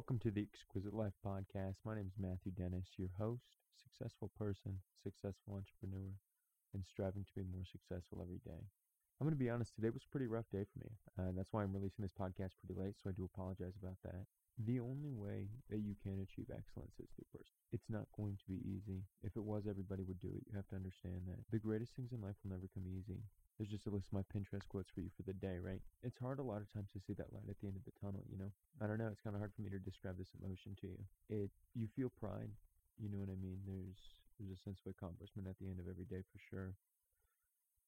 Welcome to the Exquisite Life Podcast. My name is Matthew Dennis, your host, successful person, successful entrepreneur, and striving to be more successful every day. I'm going to be honest, today was a pretty rough day for me. Uh, that's why I'm releasing this podcast pretty late, so I do apologize about that. The only way that you can achieve excellence is through person. It's not going to be easy. If it was, everybody would do it. You have to understand that. The greatest things in life will never come easy. There's just a list of my Pinterest quotes for you for the day, right? It's hard a lot of times to see that light at the end of the tunnel, you know? I don't know, it's kind of hard for me to describe this emotion to you. It you feel pride, you know what I mean? There's there's a sense of accomplishment at the end of every day for sure.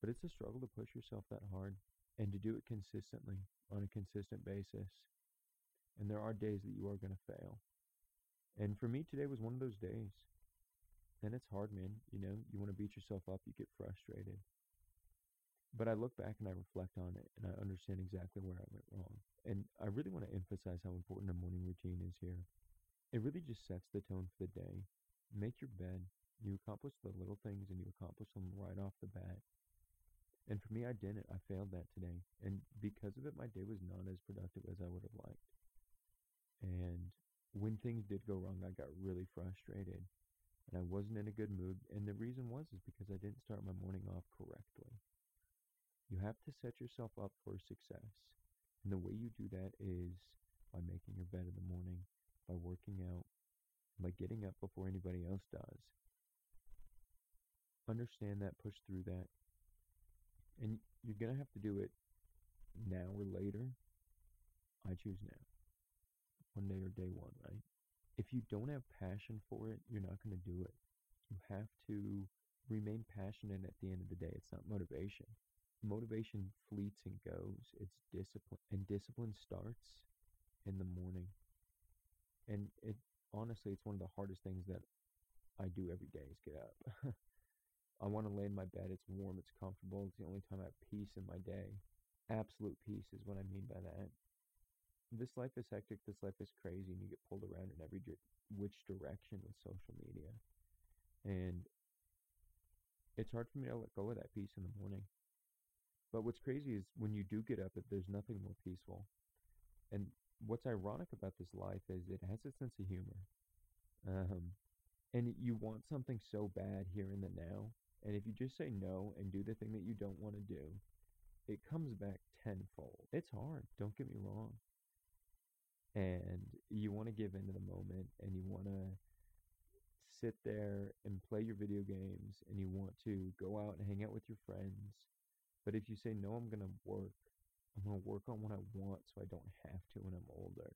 But it's a struggle to push yourself that hard and to do it consistently on a consistent basis. And there are days that you are going to fail. And for me today was one of those days. And it's hard, man. You know, you want to beat yourself up, you get frustrated. But I look back and I reflect on it and I understand exactly where I went wrong. And I really want to emphasize how important a morning routine is here. It really just sets the tone for the day. Make your bed. You accomplish the little things and you accomplish them right off the bat. And for me, I didn't. I failed that today. And because of it, my day was not as productive as I would have liked. And when things did go wrong, I got really frustrated and I wasn't in a good mood. And the reason was is because I didn't start my morning off correctly. You have to set yourself up for success. And the way you do that is by making your bed in the morning, by working out, by getting up before anybody else does. Understand that, push through that. And you're going to have to do it now or later. I choose now. Day or day one, right? If you don't have passion for it, you're not going to do it. You have to remain passionate at the end of the day. It's not motivation motivation fleets and goes. It's discipline, and discipline starts in the morning. And it honestly, it's one of the hardest things that I do every day is get up. I want to lay in my bed. It's warm. It's comfortable. It's the only time I have peace in my day. Absolute peace is what I mean by that. This life is hectic. This life is crazy, and you get pulled around in every which direction with social media. And it's hard for me to let go of that peace in the morning. But what's crazy is when you do get up, there's nothing more peaceful. And what's ironic about this life is it has a sense of humor. Um, and you want something so bad here in the now. And if you just say no and do the thing that you don't want to do, it comes back tenfold. It's hard, don't get me wrong. And you want to give into the moment and you want to sit there and play your video games and you want to go out and hang out with your friends but if you say, no, I'm going to work, I'm going to work on what I want so I don't have to when I'm older.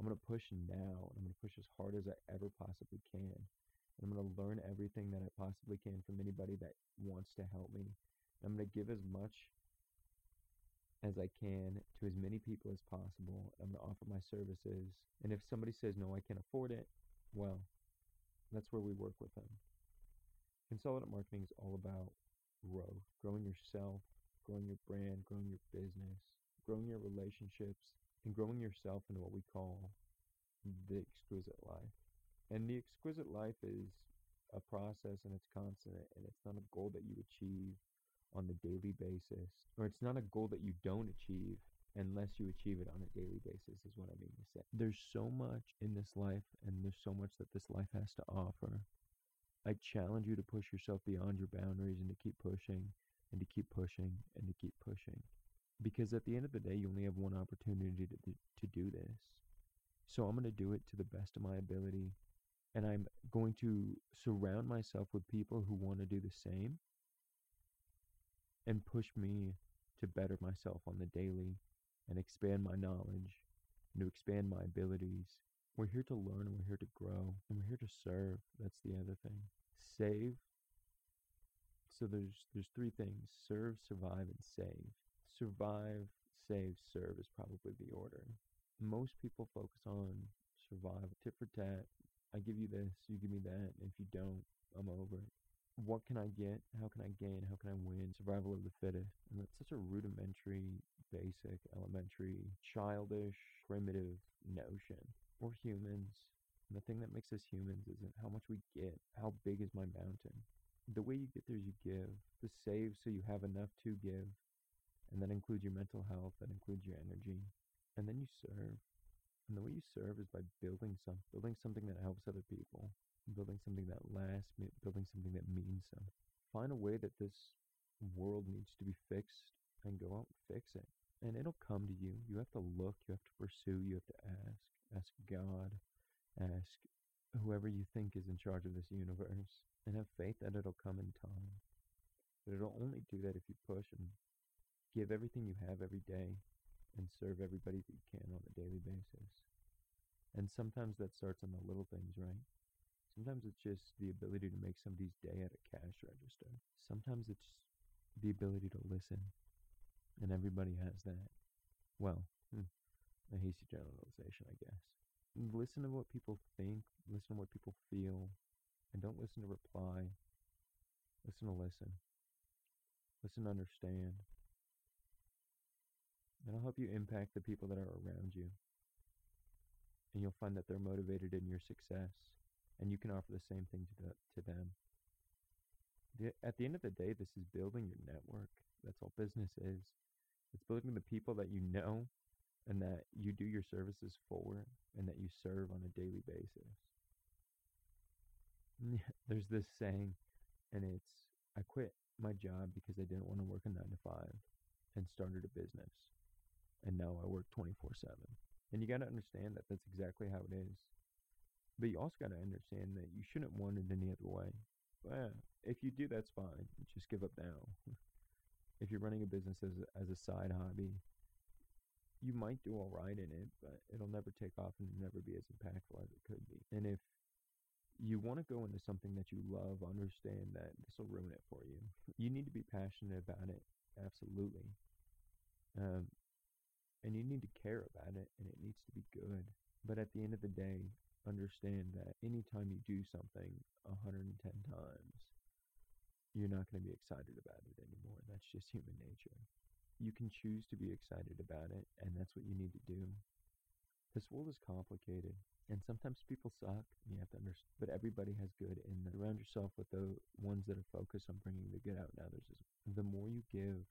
I'm going to push now, and I'm going to push as hard as I ever possibly can. And I'm going to learn everything that I possibly can from anybody that wants to help me. And I'm going to give as much as I can to as many people as possible. I'm going to offer my services. And if somebody says, no, I can't afford it, well, that's where we work with them. Consultant marketing is all about growth, growing yourself, growing your brand, growing your business, growing your relationships, and growing yourself into what we call the exquisite life. And the exquisite life is a process and it's constant and it's not a goal that you achieve on a daily basis or it's not a goal that you don't achieve unless you achieve it on a daily basis is what I mean to say. There's so much in this life and there's so much that this life has to offer. I challenge you to push yourself beyond your boundaries and to keep pushing and to keep pushing and to keep pushing. Because at the end of the day, you only have one opportunity to, to do this. So I'm going to do it to the best of my ability. And I'm going to surround myself with people who want to do the same and push me to better myself on the daily and expand my knowledge and to expand my abilities. We're here to learn we're here to grow and we're here to serve. That's the other thing. Save so there's there's three things: serve, survive, and save. Survive, save, serve is probably the order. Most people focus on survive, tit for tat. I give you this, you give me that. If you don't, I'm over it. What can I get? How can I gain? How can I win? Survival of the fittest. And that's such a rudimentary, basic, elementary, childish, primitive notion. We're humans. And the thing that makes us humans isn't how much we get. How big is my mountain? the way you get there is you give. The save so you have enough to give. And that includes your mental health, that includes your energy. And then you serve. And the way you serve is by building some, building something that helps other people, building something that lasts, building something that means something. Find a way that this world needs to be fixed and go out and fix it. And it'll come to you. You have to look, you have to pursue, you have to ask. Ask God, ask whoever you think is in charge of this universe, and have faith that it'll come in time. But it'll only do that if you push and give everything you have every day and serve everybody that you can on a daily basis. And sometimes that starts on the little things, right? Sometimes it's just the ability to make somebody's day at a cash register. Sometimes it's the ability to listen. And everybody has that. Well, hmm, a hasty generalization, I guess. Listen to what people think, listen to what people feel, and don't listen to reply. Listen to listen. Listen to understand. It'll help you impact the people that are around you. And you'll find that they're motivated in your success. And you can offer the same thing to, the, to them. The, at the end of the day, this is building your network. That's all business is. It's building the people that you know and that you do your services for and that you serve on a daily basis. There's this saying, and it's I quit my job because I didn't want to work a nine to five and started a business and now I work 24 7. And you got to understand that that's exactly how it is. But you also got to understand that you shouldn't want it any other way. If you do, that's fine. Just give up now. if you're running a business as a, as a side hobby, you might do all right in it, but it'll never take off and never be as impactful as it could be. And if you want to go into something that you love, understand that this will ruin it for you. You need to be passionate about it, absolutely. Um, and you need to care about it and it needs to be good. But at the end of the day, understand that anytime you do something 110 times, you're not going to be excited about it anymore. That's just human nature. You can choose to be excited about it, and that's what you need to do. This world is complicated, and sometimes people suck, and you have to understand. But everybody has good in them. Surround yourself with the ones that are focused on bringing the good out in others. The more you give,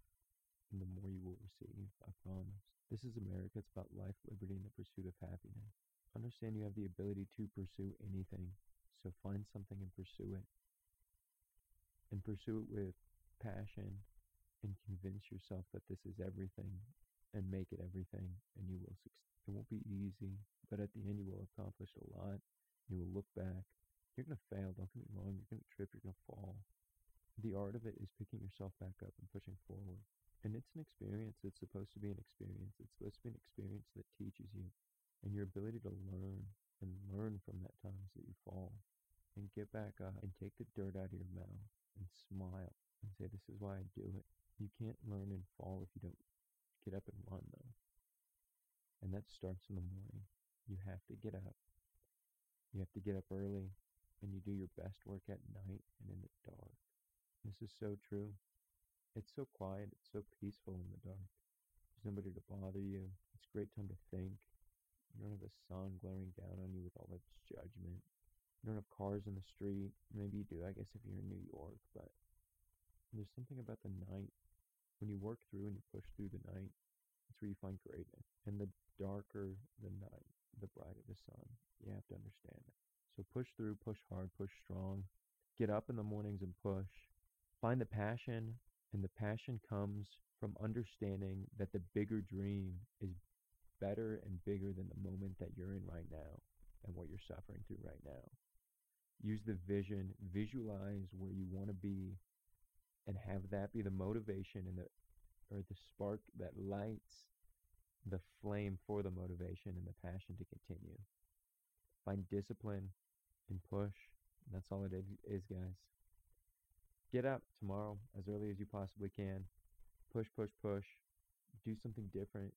the more you will receive. I promise. This is America. It's about life, liberty, and the pursuit of happiness. Understand you have the ability to pursue anything, so find something and pursue it. And pursue it with passion and convince yourself that this is everything and make it everything and you will succeed. It won't be easy, but at the end you will accomplish a lot. You will look back. You're going to fail, don't get me wrong. You're going to trip, you're going to fall. The art of it is picking yourself back up and pushing forward. And it's an experience. It's supposed to be an experience. It's supposed to be an experience that teaches you. And your ability to learn and learn from that times that you fall and get back up and take the dirt out of your mouth and smile and say, This is why I do it. You can't learn and fall if you don't get up and run, though. And that starts in the morning. You have to get up. You have to get up early and you do your best work at night and in the dark. This is so true. It's so quiet, it's so peaceful in the dark. There's nobody to bother you. It's a great time to think. You don't have the sun glaring down on you with all its judgment. You don't have cars in the street. Maybe you do, I guess, if you're in New York, but there's something about the night. When you work through and you push through the night, it's where you find greatness. And the darker the night, the brighter the sun. You have to understand it. So push through, push hard, push strong. Get up in the mornings and push. Find the passion and the passion comes from understanding that the bigger dream is better and bigger than the moment that you're in right now and what you're suffering through right now. Use the vision, visualize where you want to be, and have that be the motivation and the or the spark that lights the flame for the motivation and the passion to continue. Find discipline and push. That's all it is, guys. Get up tomorrow as early as you possibly can. Push, push, push. Do something different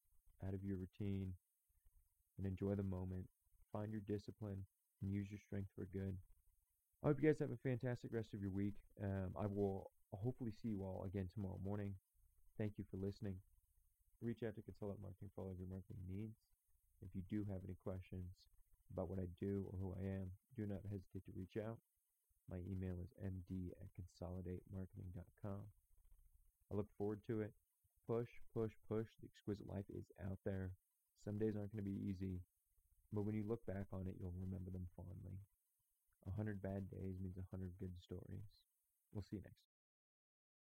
out of your routine and enjoy the moment. Find your discipline and use your strength for good. I hope you guys have a fantastic rest of your week. Um, I will hopefully see you all again tomorrow morning. Thank you for listening. Reach out to Consultant Marketing for all of your marketing needs. If you do have any questions about what I do or who I am, do not hesitate to reach out. My email is md at consolidatemarketing.com. I look forward to it. Push, push, push. The exquisite life is out there. Some days aren't going to be easy, but when you look back on it, you'll remember them fondly. A hundred bad days means a hundred good stories. We'll see you next.